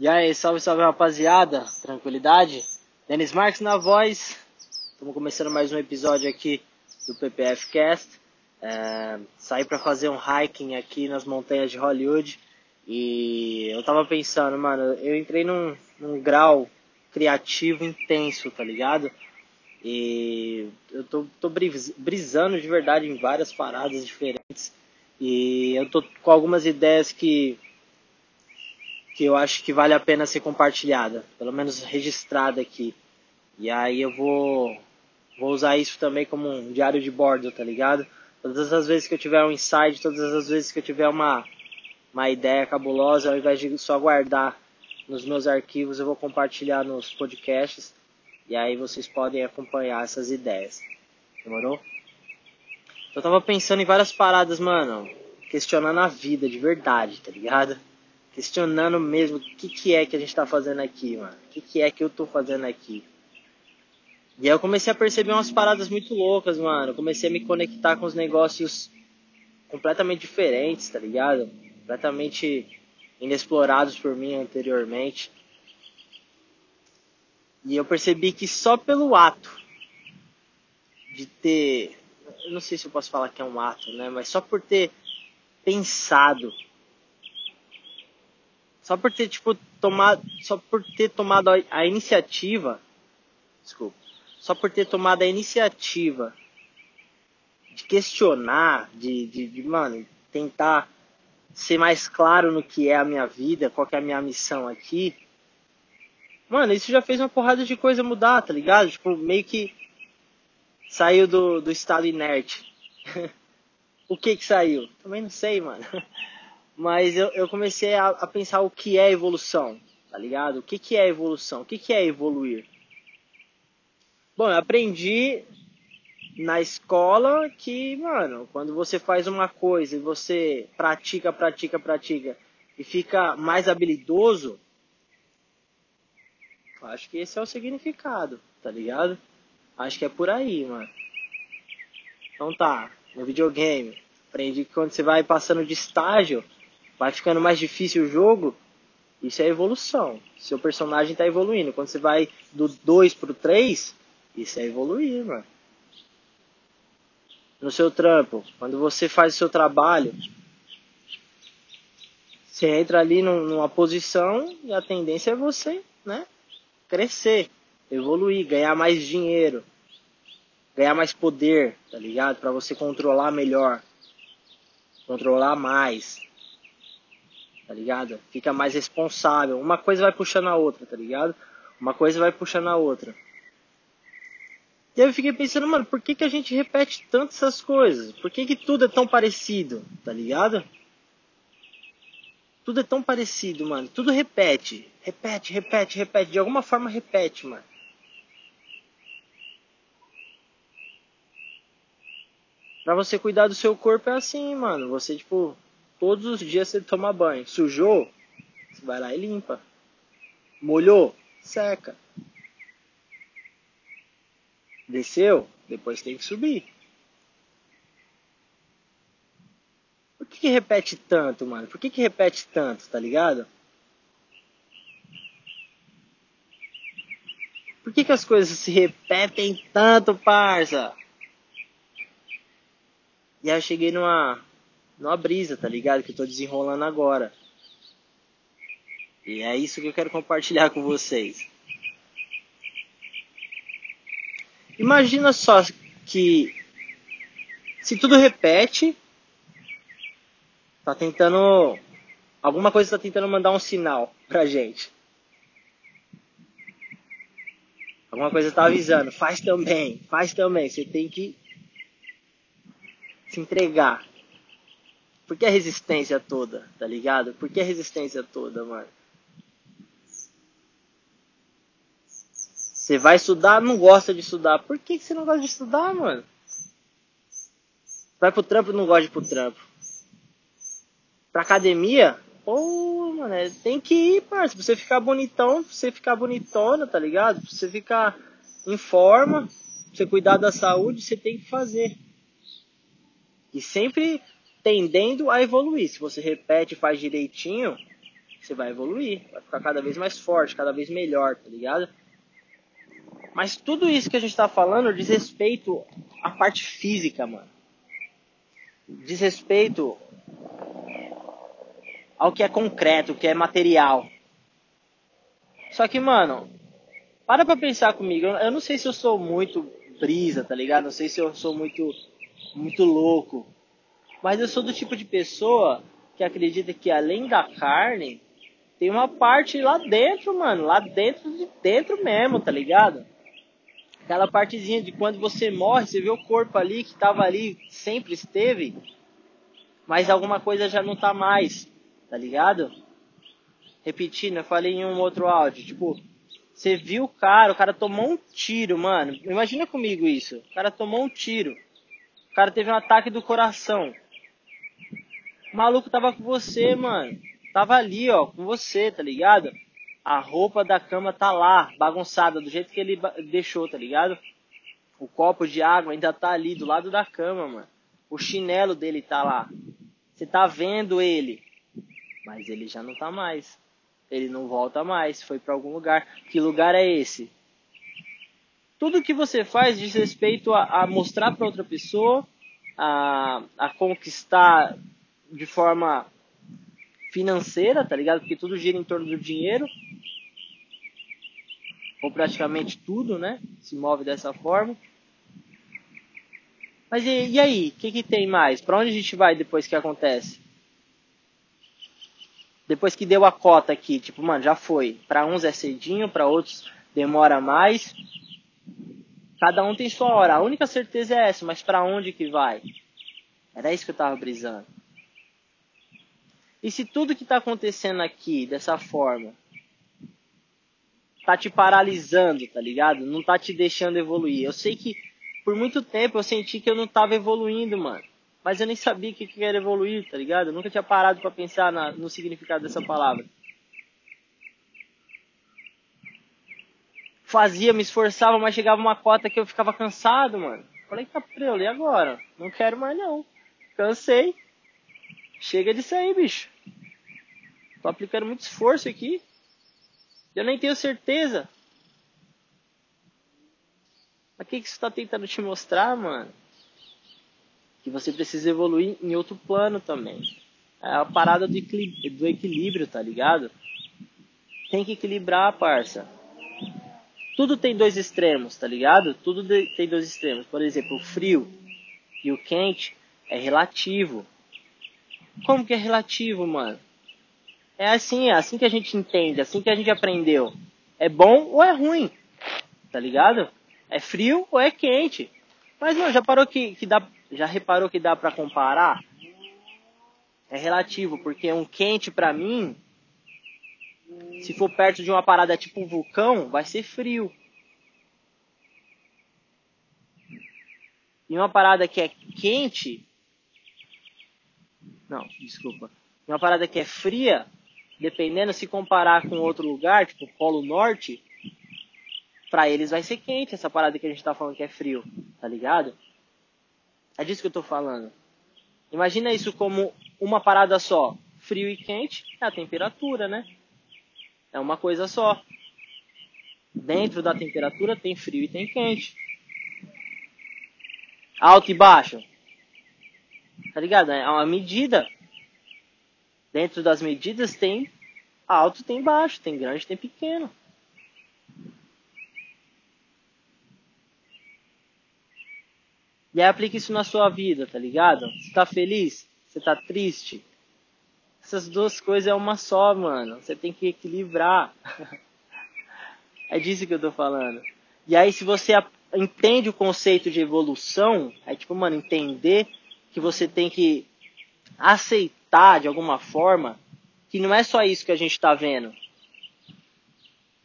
E aí, salve, salve rapaziada, tranquilidade? Denis Marques na voz, estamos começando mais um episódio aqui do PPF Cast. É, saí para fazer um hiking aqui nas montanhas de Hollywood e eu tava pensando, mano, eu entrei num, num grau criativo intenso, tá ligado? E eu tô, tô brisando de verdade em várias paradas diferentes e eu tô com algumas ideias que que eu acho que vale a pena ser compartilhada, pelo menos registrada aqui. E aí eu vou vou usar isso também como um diário de bordo, tá ligado? Todas as vezes que eu tiver um insight, todas as vezes que eu tiver uma uma ideia cabulosa, ao invés de só guardar nos meus arquivos, eu vou compartilhar nos podcasts e aí vocês podem acompanhar essas ideias. Demorou? Eu tava pensando em várias paradas, mano, questionando a vida de verdade, tá ligado? Questionando mesmo o que, que é que a gente tá fazendo aqui, mano. O que, que é que eu tô fazendo aqui. E aí eu comecei a perceber umas paradas muito loucas, mano. Eu comecei a me conectar com os negócios completamente diferentes, tá ligado? Completamente inexplorados por mim anteriormente. E eu percebi que só pelo ato de ter. Eu não sei se eu posso falar que é um ato, né? Mas só por ter pensado. Só por ter, tipo, tomado. Só por ter tomado a, a iniciativa. Desculpa. Só por ter tomado a iniciativa de questionar, de, de, de mano, tentar ser mais claro no que é a minha vida, qual é a minha missão aqui Mano, isso já fez uma porrada de coisa mudar, tá ligado? Tipo, meio que saiu do, do estado inerte. o que que saiu? Também não sei, mano. Mas eu, eu comecei a, a, pensar o que é evolução, tá ligado? O que que é evolução? O que que é evoluir? Bom, eu aprendi na escola que, mano, quando você faz uma coisa e você pratica, pratica, pratica e fica mais habilidoso, Acho que esse é o significado, tá ligado? Acho que é por aí, mano. Então tá, no videogame, aprendi que quando você vai passando de estágio, vai ficando mais difícil o jogo, isso é evolução. Seu personagem tá evoluindo. Quando você vai do 2 pro 3, isso é evoluir, mano. No seu trampo, quando você faz o seu trabalho, você entra ali numa posição e a tendência é você, né? crescer, evoluir, ganhar mais dinheiro, ganhar mais poder, tá ligado? Para você controlar melhor, controlar mais, tá ligado? Fica mais responsável. Uma coisa vai puxando a outra, tá ligado? Uma coisa vai puxando a outra. E aí eu fiquei pensando, mano, por que, que a gente repete tanto essas coisas? Por que, que tudo é tão parecido, tá ligado? Tudo é tão parecido, mano. Tudo repete. Repete, repete, repete. De alguma forma repete, mano. Pra você cuidar do seu corpo é assim, mano. Você, tipo, todos os dias você toma banho. Sujou, você vai lá e limpa. Molhou, seca. Desceu, depois tem que subir. que, que repete tanto, mano? Por que, que repete tanto, tá ligado? Por que, que as coisas se repetem tanto, parça? E aí eu cheguei numa, numa brisa, tá ligado? Que eu tô desenrolando agora. E é isso que eu quero compartilhar com vocês. Imagina só que se tudo repete, tá tentando. Alguma coisa está tentando mandar um sinal pra gente. Alguma coisa está avisando, faz também, faz também. Você tem que se entregar. Por que a resistência toda, tá ligado? Por que a resistência toda, mano? Você vai estudar, não gosta de estudar. Por que você não gosta de estudar, mano? Vai pro trampo, não gosta de ir pro trampo pra academia, pô, mano, é, tem que ir, parça. Pra você ficar bonitão, pra você ficar bonitona, tá ligado? Pra você ficar em forma, pra você cuidar da saúde, você tem que fazer. E sempre tendendo a evoluir. Se você repete e faz direitinho, você vai evoluir, vai ficar cada vez mais forte, cada vez melhor, tá ligado? Mas tudo isso que a gente tá falando diz respeito à parte física, mano. Diz respeito ao que é concreto, o que é material. Só que, mano, para pra pensar comigo. Eu não sei se eu sou muito brisa, tá ligado? Não sei se eu sou muito, muito louco. Mas eu sou do tipo de pessoa que acredita que além da carne, tem uma parte lá dentro, mano. Lá dentro de dentro mesmo, tá ligado? Aquela partezinha de quando você morre, você vê o corpo ali que tava ali, sempre esteve, mas alguma coisa já não tá mais, tá ligado? Repetindo, eu falei em um outro áudio, tipo, você viu o cara, o cara tomou um tiro, mano. Imagina comigo isso. O cara tomou um tiro. O cara teve um ataque do coração. O maluco tava com você, mano. Tava ali, ó, com você, tá ligado? A roupa da cama tá lá, bagunçada, do jeito que ele deixou, tá ligado? O copo de água ainda tá ali, do lado da cama, mano. O chinelo dele tá lá. Você tá vendo ele. Mas ele já não tá mais ele não volta mais, foi para algum lugar. Que lugar é esse? Tudo que você faz diz respeito a, a mostrar para outra pessoa, a, a conquistar de forma financeira, tá ligado? Porque tudo gira em torno do dinheiro. Ou praticamente tudo, né? Se move dessa forma. Mas e, e aí? O que, que tem mais? Para onde a gente vai depois que acontece? depois que deu a cota aqui, tipo, mano, já foi. Para uns é cedinho, para outros demora mais. Cada um tem sua hora. A única certeza é essa, mas para onde que vai? Era isso que eu tava brisando. E se tudo que tá acontecendo aqui dessa forma tá te paralisando, tá ligado? Não tá te deixando evoluir. Eu sei que por muito tempo eu senti que eu não tava evoluindo, mano. Mas eu nem sabia que, que era evoluir, tá ligado? Eu nunca tinha parado para pensar na, no significado dessa palavra. Fazia, me esforçava, mas chegava uma cota que eu ficava cansado, mano. Falei, capreu, e agora? Não quero mais não. Cansei. Chega disso aí, bicho. Tô aplicando muito esforço aqui. Eu nem tenho certeza. Mas o que, que isso tá tentando te mostrar, mano? que você precisa evoluir em outro plano também. É a parada do equilíbrio, do equilíbrio, tá ligado? Tem que equilibrar, parça. Tudo tem dois extremos, tá ligado? Tudo tem dois extremos. Por exemplo, o frio e o quente é relativo. Como que é relativo, mano? É assim, é assim que a gente entende, é assim que a gente aprendeu. É bom ou é ruim, tá ligado? É frio ou é quente. Mas, não, já parou que, que dá já reparou que dá para comparar? É relativo, porque um quente para mim, se for perto de uma parada tipo um vulcão, vai ser frio. E uma parada que é quente, não, desculpa. Uma parada que é fria, dependendo se comparar com outro lugar, tipo o Polo Norte, para eles vai ser quente essa parada que a gente tá falando que é frio, tá ligado? É disso que eu estou falando. Imagina isso como uma parada só. Frio e quente é a temperatura, né? É uma coisa só. Dentro da temperatura tem frio e tem quente. Alto e baixo. Tá ligado? É uma medida. Dentro das medidas tem alto, tem baixo, tem grande, tem pequeno. E aí aplica isso na sua vida, tá ligado? Você tá feliz? Você tá triste? Essas duas coisas é uma só, mano. Você tem que equilibrar. é disso que eu tô falando. E aí se você entende o conceito de evolução, é tipo, mano, entender que você tem que aceitar de alguma forma que não é só isso que a gente está vendo.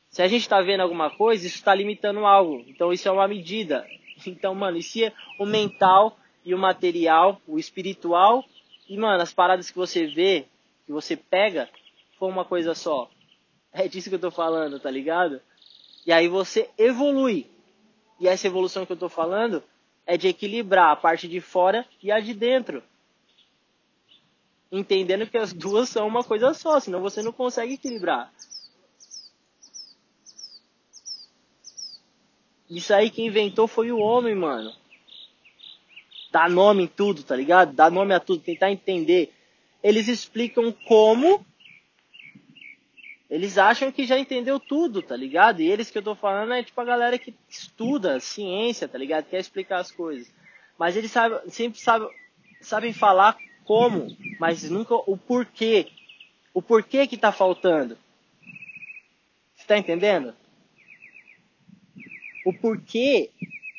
Se a gente está vendo alguma coisa, isso está limitando algo. Então isso é uma medida. Então, mano, e se o mental e o material, o espiritual e, mano, as paradas que você vê, que você pega, for uma coisa só. É disso que eu tô falando, tá ligado? E aí você evolui. E essa evolução que eu tô falando é de equilibrar a parte de fora e a de dentro. entendendo que as duas são uma coisa só, senão você não consegue equilibrar. Isso aí que inventou foi o homem, mano. Dá nome em tudo, tá ligado? Dá nome a tudo, tentar entender. Eles explicam como. Eles acham que já entendeu tudo, tá ligado? E eles que eu tô falando é tipo a galera que estuda ciência, tá ligado? Quer explicar as coisas. Mas eles sabem, sempre sabem, sabem falar como, mas nunca o porquê. O porquê que tá faltando. Você tá entendendo? o porquê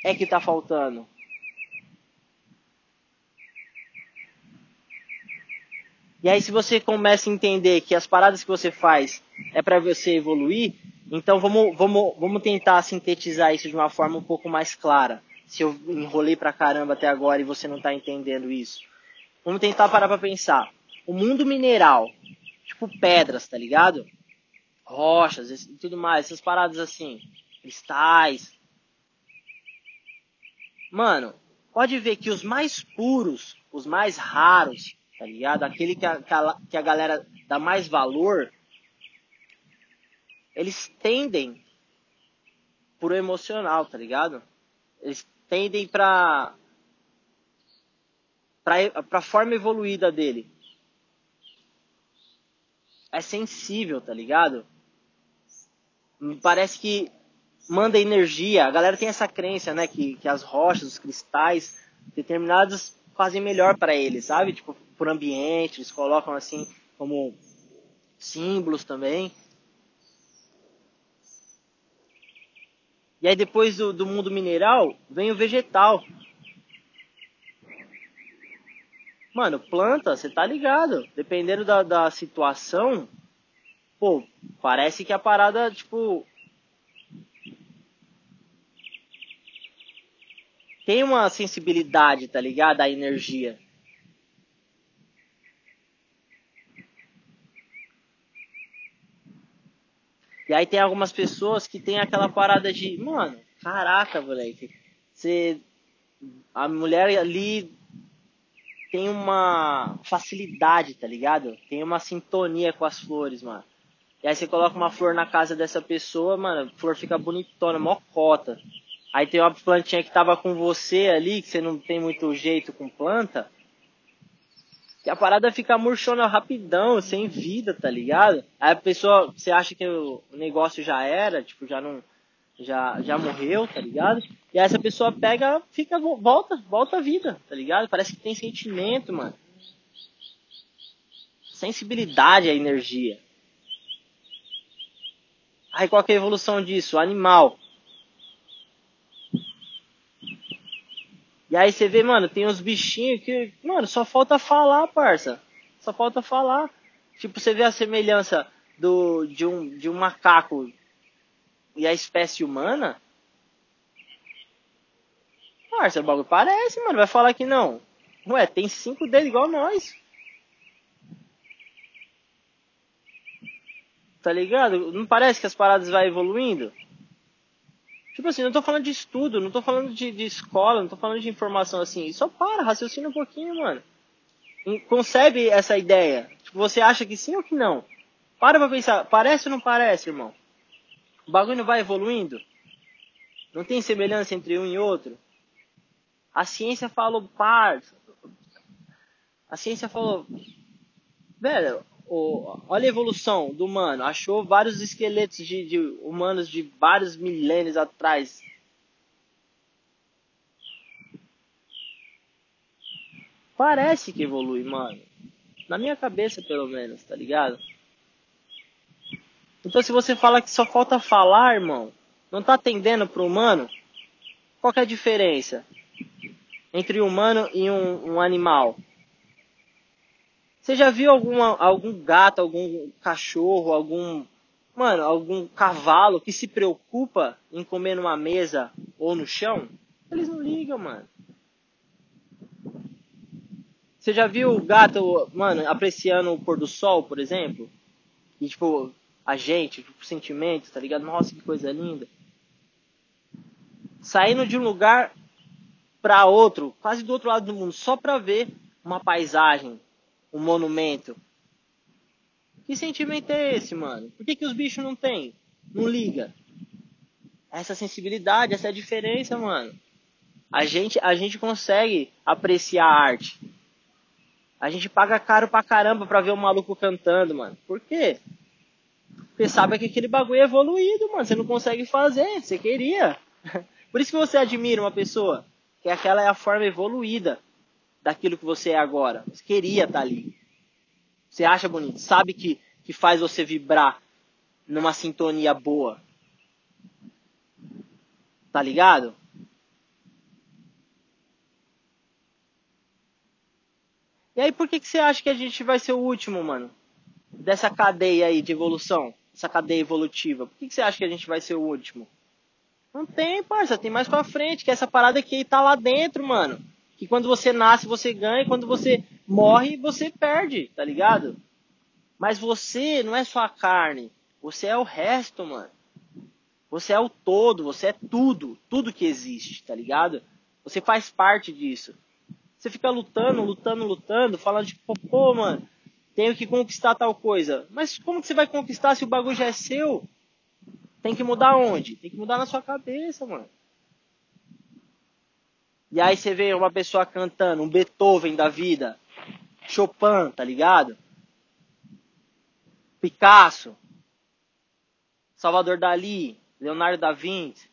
é que está faltando. E aí, se você começa a entender que as paradas que você faz é para você evoluir, então vamos, vamos, vamos tentar sintetizar isso de uma forma um pouco mais clara. Se eu enrolei pra caramba até agora e você não está entendendo isso. Vamos tentar parar para pensar. O mundo mineral, tipo pedras, tá ligado? Rochas e tudo mais, essas paradas assim, cristais, Mano, pode ver que os mais puros, os mais raros, tá ligado? Aquele que a, que a galera dá mais valor, eles tendem pro emocional, tá ligado? Eles tendem pra, pra, pra forma evoluída dele. É sensível, tá ligado? Parece que manda energia. A galera tem essa crença, né, que, que as rochas, os cristais determinados fazem melhor para eles, sabe? Tipo, por ambiente, eles colocam assim como símbolos também. E aí depois do, do mundo mineral vem o vegetal. Mano, planta, você tá ligado? Dependendo da, da situação, pô, parece que a parada, tipo, tem uma sensibilidade, tá ligado? A energia. E aí tem algumas pessoas que tem aquela parada de, mano, caraca, moleque, você a mulher ali tem uma facilidade, tá ligado? Tem uma sintonia com as flores, mano. E aí você coloca uma flor na casa dessa pessoa, mano, a flor fica bonitona, mó cota. Aí tem uma plantinha que tava com você ali, que você não tem muito jeito com planta. Que a parada fica murchona rapidão, sem vida, tá ligado? Aí a pessoa, você acha que o negócio já era, tipo, já não. Já, já morreu, tá ligado? E aí essa pessoa pega, fica, volta, volta à vida, tá ligado? Parece que tem sentimento, mano. Sensibilidade à energia. Aí qual é a evolução disso? Animal. E aí você vê, mano, tem uns bichinhos que, mano, só falta falar, parça. Só falta falar. Tipo, você vê a semelhança do, de, um, de um macaco e a espécie humana. Parça, o bagulho parece, mano. Vai falar que não. Ué, tem cinco dedos igual nós. Tá ligado? Não parece que as paradas vai evoluindo? Tipo assim, não tô falando de estudo, não tô falando de, de escola, não tô falando de informação assim. Só para, raciocina um pouquinho, mano. Concebe essa ideia. Tipo, você acha que sim ou que não? Para pra pensar, parece ou não parece, irmão? O bagulho vai evoluindo? Não tem semelhança entre um e outro? A ciência falou, parça. A ciência falou, velho, o, olha a evolução do humano. Achou vários esqueletos de, de humanos de vários milênios atrás. Parece que evolui, mano. Na minha cabeça, pelo menos, tá ligado? Então, se você fala que só falta falar, irmão, não tá atendendo pro humano, qual é a diferença entre um humano e um, um animal? Você já viu alguma, algum gato, algum cachorro, algum. Mano, algum cavalo que se preocupa em comer numa mesa ou no chão? Eles não ligam, mano. Você já viu o gato, mano, apreciando o pôr do sol, por exemplo? E tipo, a gente, tipo, sentimento, tá ligado? Nossa, que coisa linda. Saindo de um lugar para outro, quase do outro lado do mundo, só pra ver uma paisagem, um monumento. Que sentimento é esse, mano? Por que, que os bichos não têm? Não liga. Essa sensibilidade, essa é a diferença, mano. A gente, a gente consegue apreciar a arte. A gente paga caro pra caramba pra ver um maluco cantando, mano. Por quê? Porque sabe que aquele bagulho é evoluído, mano. Você não consegue fazer, você queria. Por isso que você admira uma pessoa. Que aquela é a forma evoluída daquilo que você é agora. Você queria estar ali. Você acha bonito, sabe que, que faz você vibrar numa sintonia boa. Tá ligado? E aí por que, que você acha que a gente vai ser o último, mano? Dessa cadeia aí de evolução? Essa cadeia evolutiva. Por que, que você acha que a gente vai ser o último? Não tem, parça. Tem mais pra frente. Que essa parada aqui tá lá dentro, mano. Que quando você nasce, você ganha. E quando você morre, você perde, tá ligado? Mas você não é só a carne. Você é o resto, mano. Você é o todo. Você é tudo. Tudo que existe, tá ligado? Você faz parte disso. Você fica lutando, lutando, lutando, falando tipo, pô, mano, tenho que conquistar tal coisa. Mas como que você vai conquistar se o bagulho já é seu? Tem que mudar onde? Tem que mudar na sua cabeça, mano. E aí você vê uma pessoa cantando, um Beethoven da vida, Chopin, tá ligado? Picasso, Salvador Dali, Leonardo da Vinci,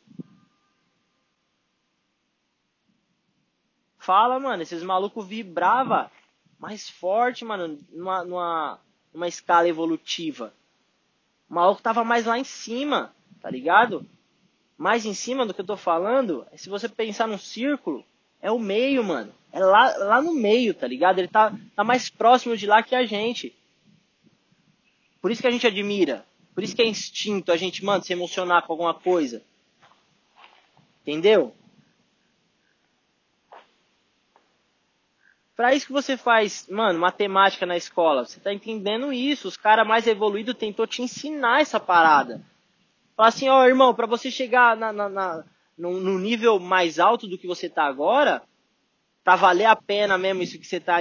Fala, mano, esses malucos vibrava mais forte, mano, numa, numa, numa escala evolutiva. O maluco tava mais lá em cima, tá ligado? Mais em cima do que eu tô falando, se você pensar num círculo, é o meio, mano. É lá, lá no meio, tá ligado? Ele tá, tá mais próximo de lá que a gente. Por isso que a gente admira. Por isso que é instinto a gente, mano, se emocionar com alguma coisa. Entendeu? Para isso que você faz, mano, matemática na escola. Você tá entendendo isso. Os caras mais evoluídos tentou te ensinar essa parada. Fala assim, ó, oh, irmão, para você chegar na, na, na, no, no, nível mais alto do que você tá agora, pra valer a pena mesmo isso que você tá,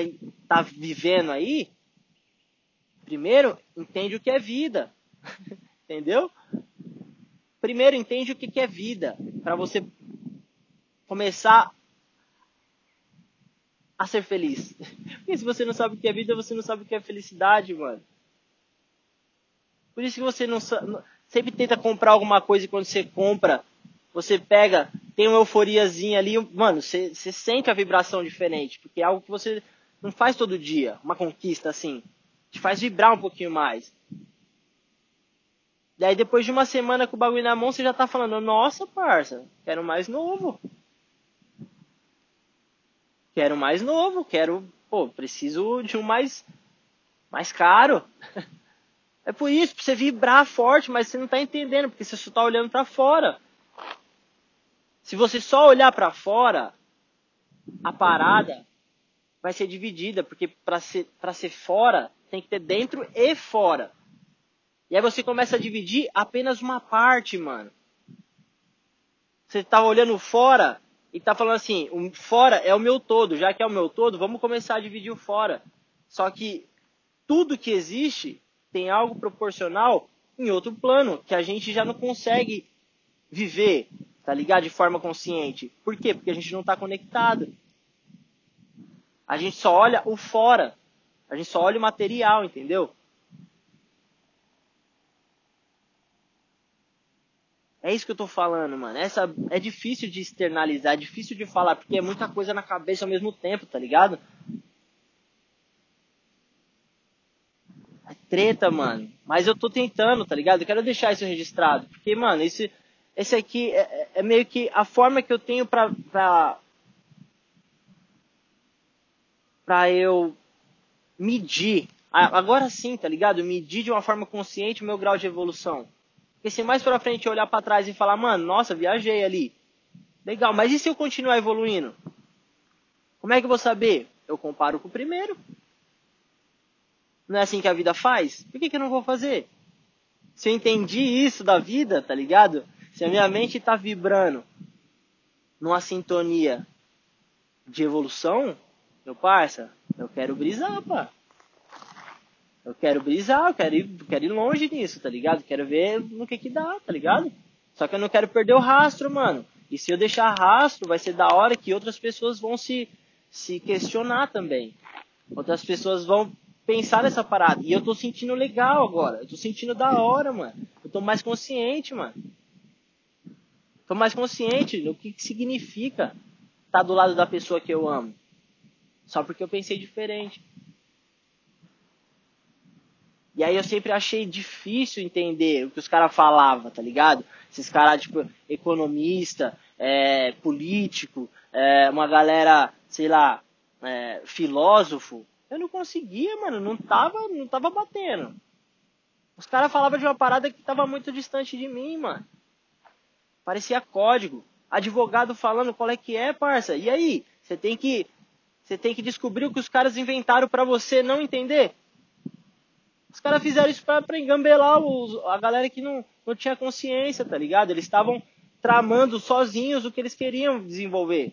tá vivendo aí, primeiro, entende o que é vida. Entendeu? Primeiro, entende o que é vida. para você começar a ser feliz. Porque se você não sabe o que é vida, você não sabe o que é felicidade, mano. Por isso que você não sempre tenta comprar alguma coisa e quando você compra, você pega, tem uma euforiazinha ali, mano, você, sente a vibração diferente, porque é algo que você não faz todo dia, uma conquista assim. Te faz vibrar um pouquinho mais. Daí depois de uma semana com o bagulho na mão, você já tá falando, nossa, parça, quero mais novo. Quero mais novo, quero, pô, preciso de um mais, mais caro. É por isso, pra você vibrar forte, mas você não tá entendendo, porque você só tá olhando para fora. Se você só olhar para fora, a parada vai ser dividida, porque para ser, ser fora, tem que ter dentro e fora. E aí você começa a dividir apenas uma parte, mano. Você tá olhando fora, e tá falando assim, o fora é o meu todo, já que é o meu todo, vamos começar a dividir o fora. Só que tudo que existe tem algo proporcional em outro plano, que a gente já não consegue viver, tá ligado? De forma consciente. Por quê? Porque a gente não está conectado. A gente só olha o fora. A gente só olha o material, entendeu? É isso que eu tô falando, mano. Essa é difícil de externalizar, é difícil de falar, porque é muita coisa na cabeça ao mesmo tempo, tá ligado? É treta, mano. Mas eu tô tentando, tá ligado? Eu quero deixar isso registrado. Porque, mano, esse, esse aqui é, é, é meio que a forma que eu tenho pra, pra, pra eu medir. Agora sim, tá ligado? Medir de uma forma consciente o meu grau de evolução. Porque se mais pra frente eu olhar para trás e falar, mano, nossa, viajei ali. Legal, mas e se eu continuar evoluindo? Como é que eu vou saber? Eu comparo com o primeiro. Não é assim que a vida faz? Por que, que eu não vou fazer? Se eu entendi isso da vida, tá ligado? Se a minha mente tá vibrando numa sintonia de evolução, meu parça, eu quero brisar, pá. Eu quero brisar, eu quero ir, quero ir longe nisso, tá ligado? Quero ver no que que dá, tá ligado? Só que eu não quero perder o rastro, mano. E se eu deixar rastro, vai ser da hora que outras pessoas vão se, se questionar também. Outras pessoas vão pensar nessa parada. E eu tô sentindo legal agora. Eu tô sentindo da hora, mano. Eu tô mais consciente, mano. Tô mais consciente do que, significa estar tá do lado da pessoa que eu amo. Só porque eu pensei diferente. E aí eu sempre achei difícil entender o que os caras falavam, tá ligado? Esses caras, tipo, economista, é, político, é, uma galera, sei lá, é, filósofo. Eu não conseguia, mano, não tava, não tava batendo. Os caras falavam de uma parada que tava muito distante de mim, mano. Parecia código. Advogado falando qual é que é, parça. E aí? Você tem que você tem que descobrir o que os caras inventaram para você não entender. Os caras fizeram isso pra engambelar os, a galera que não, não tinha consciência, tá ligado? Eles estavam tramando sozinhos o que eles queriam desenvolver.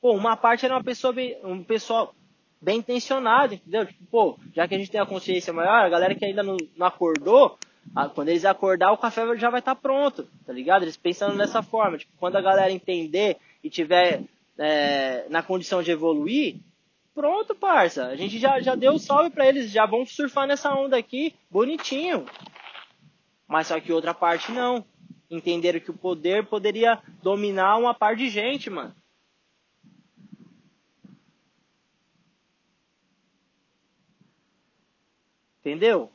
Pô, uma parte era uma pessoa bem, um pessoal bem intencionado, entendeu? Tipo, pô, já que a gente tem a consciência maior, a galera que ainda não, não acordou, quando eles acordar, o café já vai estar tá pronto, tá ligado? Eles pensando dessa forma, tipo, quando a galera entender e tiver é, na condição de evoluir, Pronto, parça. A gente já, já deu salve para eles, já vão surfar nessa onda aqui, bonitinho. Mas só que outra parte não. Entenderam que o poder poderia dominar uma par de gente, mano. Entendeu?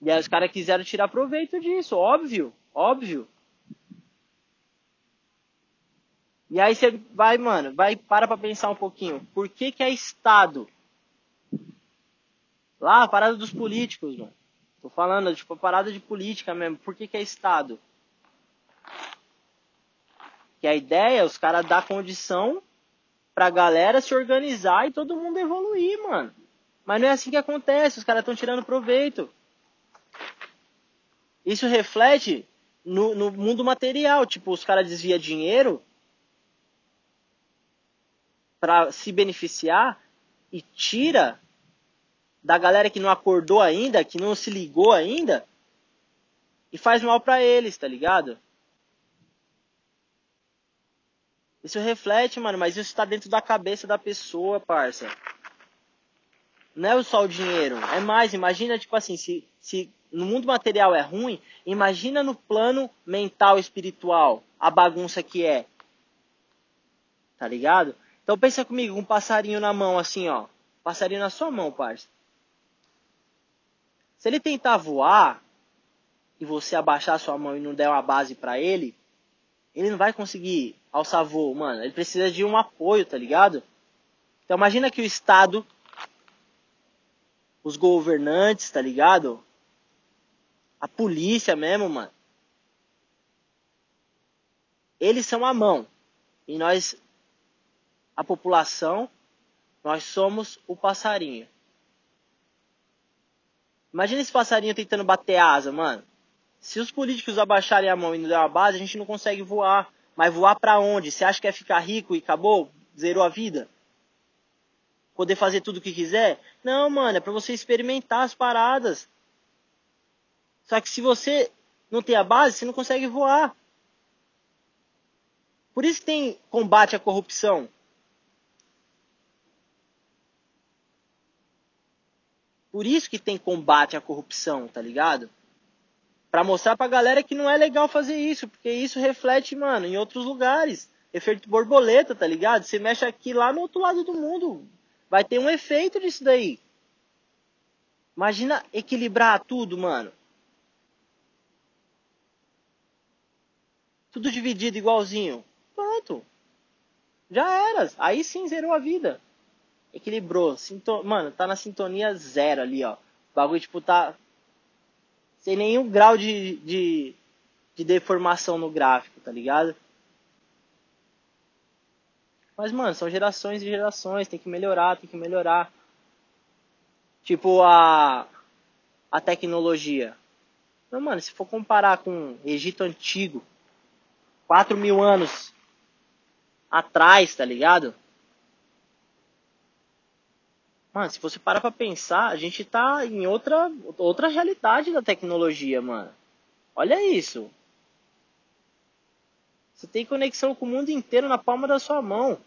E aí os caras quiseram tirar proveito disso, óbvio, óbvio. E aí você vai, mano, vai, para pra pensar um pouquinho. Por que que é Estado? Lá, a parada dos políticos, mano. Tô falando, tipo, a parada de política mesmo. Por que que é Estado? Que a ideia é os caras dar condição pra galera se organizar e todo mundo evoluir, mano. Mas não é assim que acontece, os caras estão tirando proveito. Isso reflete no, no mundo material, tipo, os caras desviam dinheiro para se beneficiar e tira da galera que não acordou ainda, que não se ligou ainda, e faz mal para eles, tá ligado? Isso reflete, mano, mas isso está dentro da cabeça da pessoa, parça. Não é só o dinheiro, é mais, imagina, tipo assim, se, se no mundo material é ruim, imagina no plano mental, espiritual, a bagunça que é. Tá ligado? Então pensa comigo, um passarinho na mão assim, ó. Passarinho na sua mão, parça. Se ele tentar voar e você abaixar sua mão e não der uma base para ele, ele não vai conseguir alçar voo, mano. Ele precisa de um apoio, tá ligado? Então imagina que o Estado, os governantes, tá ligado? A polícia mesmo, mano. Eles são a mão. E nós a população, nós somos o passarinho. Imagina esse passarinho tentando bater asa, mano. Se os políticos abaixarem a mão e não der uma base, a gente não consegue voar. Mas voar para onde? Você acha que é ficar rico e acabou? Zerou a vida? Poder fazer tudo o que quiser? Não, mano, é para você experimentar as paradas. Só que se você não tem a base, você não consegue voar. Por isso que tem combate à corrupção. Por isso que tem combate à corrupção, tá ligado? Pra mostrar pra galera que não é legal fazer isso, porque isso reflete, mano, em outros lugares. Efeito borboleta, tá ligado? Você mexe aqui lá no outro lado do mundo. Vai ter um efeito disso daí. Imagina equilibrar tudo, mano. Tudo dividido igualzinho. Pronto. Já era. Aí sim zerou a vida equilibrou. Sinto... Mano, tá na sintonia zero ali, ó. O bagulho, tipo, tá sem nenhum grau de, de, de deformação no gráfico, tá ligado? Mas, mano, são gerações e gerações, tem que melhorar, tem que melhorar. Tipo, a, a tecnologia. Então, mano, se for comparar com Egito Antigo, 4 mil anos atrás, tá ligado? Mano, se você parar pra pensar, a gente tá em outra, outra realidade da tecnologia, mano. Olha isso. Você tem conexão com o mundo inteiro na palma da sua mão.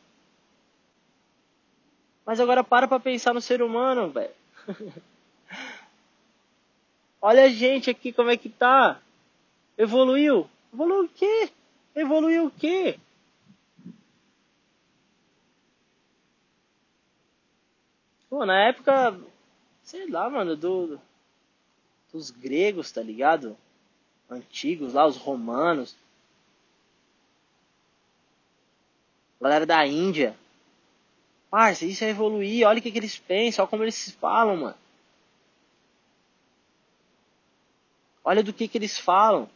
Mas agora para pra pensar no ser humano, velho. Olha a gente aqui como é que tá. Evoluiu. Evoluiu o quê? Evoluiu o quê? Pô, na época, sei lá, mano, do, dos gregos, tá ligado? Antigos lá, os romanos. Galera da Índia. Parça, isso é evoluir, olha o que, que eles pensam, olha como eles falam, mano. Olha do que, que eles falam.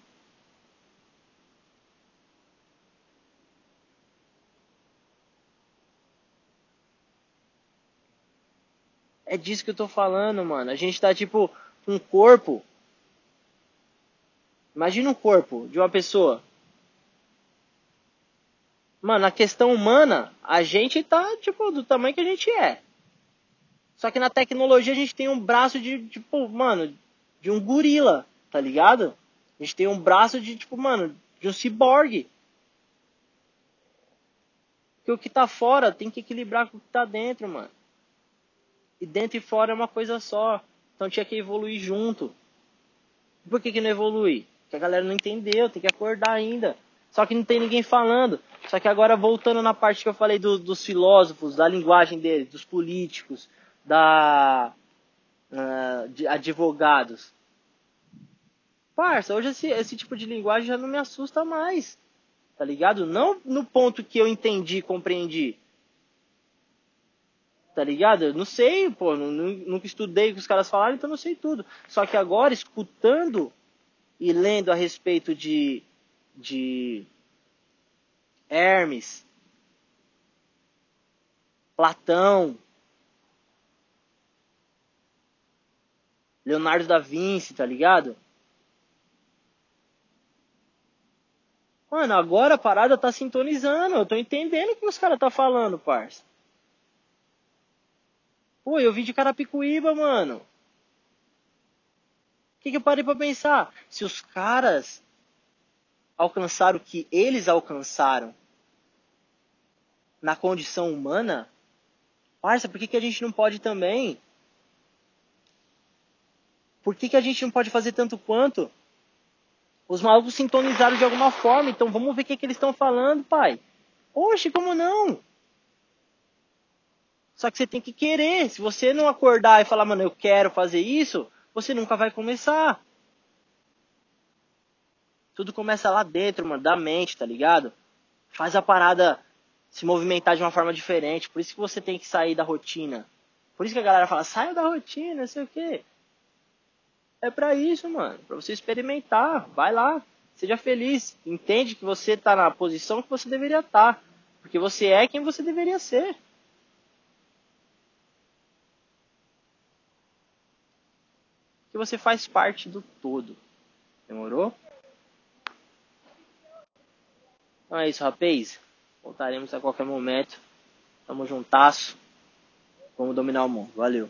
É disso que eu tô falando, mano. A gente tá tipo um corpo. Imagina um corpo de uma pessoa. Mano, a questão humana, a gente tá tipo do tamanho que a gente é. Só que na tecnologia a gente tem um braço de tipo, mano, de um gorila tá ligado? A gente tem um braço de, tipo, mano, de um ciborgue. Porque o que tá fora tem que equilibrar com o que tá dentro, mano. E dentro e fora é uma coisa só. Então tinha que evoluir junto. Por que, que não evolui? Porque a galera não entendeu, tem que acordar ainda. Só que não tem ninguém falando. Só que agora voltando na parte que eu falei do, dos filósofos, da linguagem deles, dos políticos, da uh, de advogados. Parça, hoje esse, esse tipo de linguagem já não me assusta mais. Tá ligado? Não no ponto que eu entendi, compreendi. Tá ligado? Eu não sei, pô, nunca estudei o que os caras falaram, então não sei tudo. Só que agora, escutando e lendo a respeito de, de Hermes, Platão, Leonardo da Vinci, tá ligado? Mano, agora a parada tá sintonizando. Eu tô entendendo o que os caras tá falando, parça. Pô, eu vim de Carapicuíba, mano. O que, que eu parei pra pensar? Se os caras alcançaram o que eles alcançaram na condição humana, parça, por que, que a gente não pode também? Por que, que a gente não pode fazer tanto quanto? Os malucos sintonizaram de alguma forma, então vamos ver o que, que eles estão falando, pai. Oxe, como não? Só que você tem que querer. Se você não acordar e falar, mano, eu quero fazer isso, você nunca vai começar. Tudo começa lá dentro, mano, da mente, tá ligado? Faz a parada se movimentar de uma forma diferente. Por isso que você tem que sair da rotina. Por isso que a galera fala, saia da rotina, não sei o quê. É para isso, mano. Para você experimentar. Vai lá. Seja feliz. Entende que você tá na posição que você deveria estar. Tá, porque você é quem você deveria ser. Que você faz parte do todo. Demorou? Então é isso, rapaz. Voltaremos a qualquer momento. Tamo juntasso. Vamos dominar o mundo. Valeu.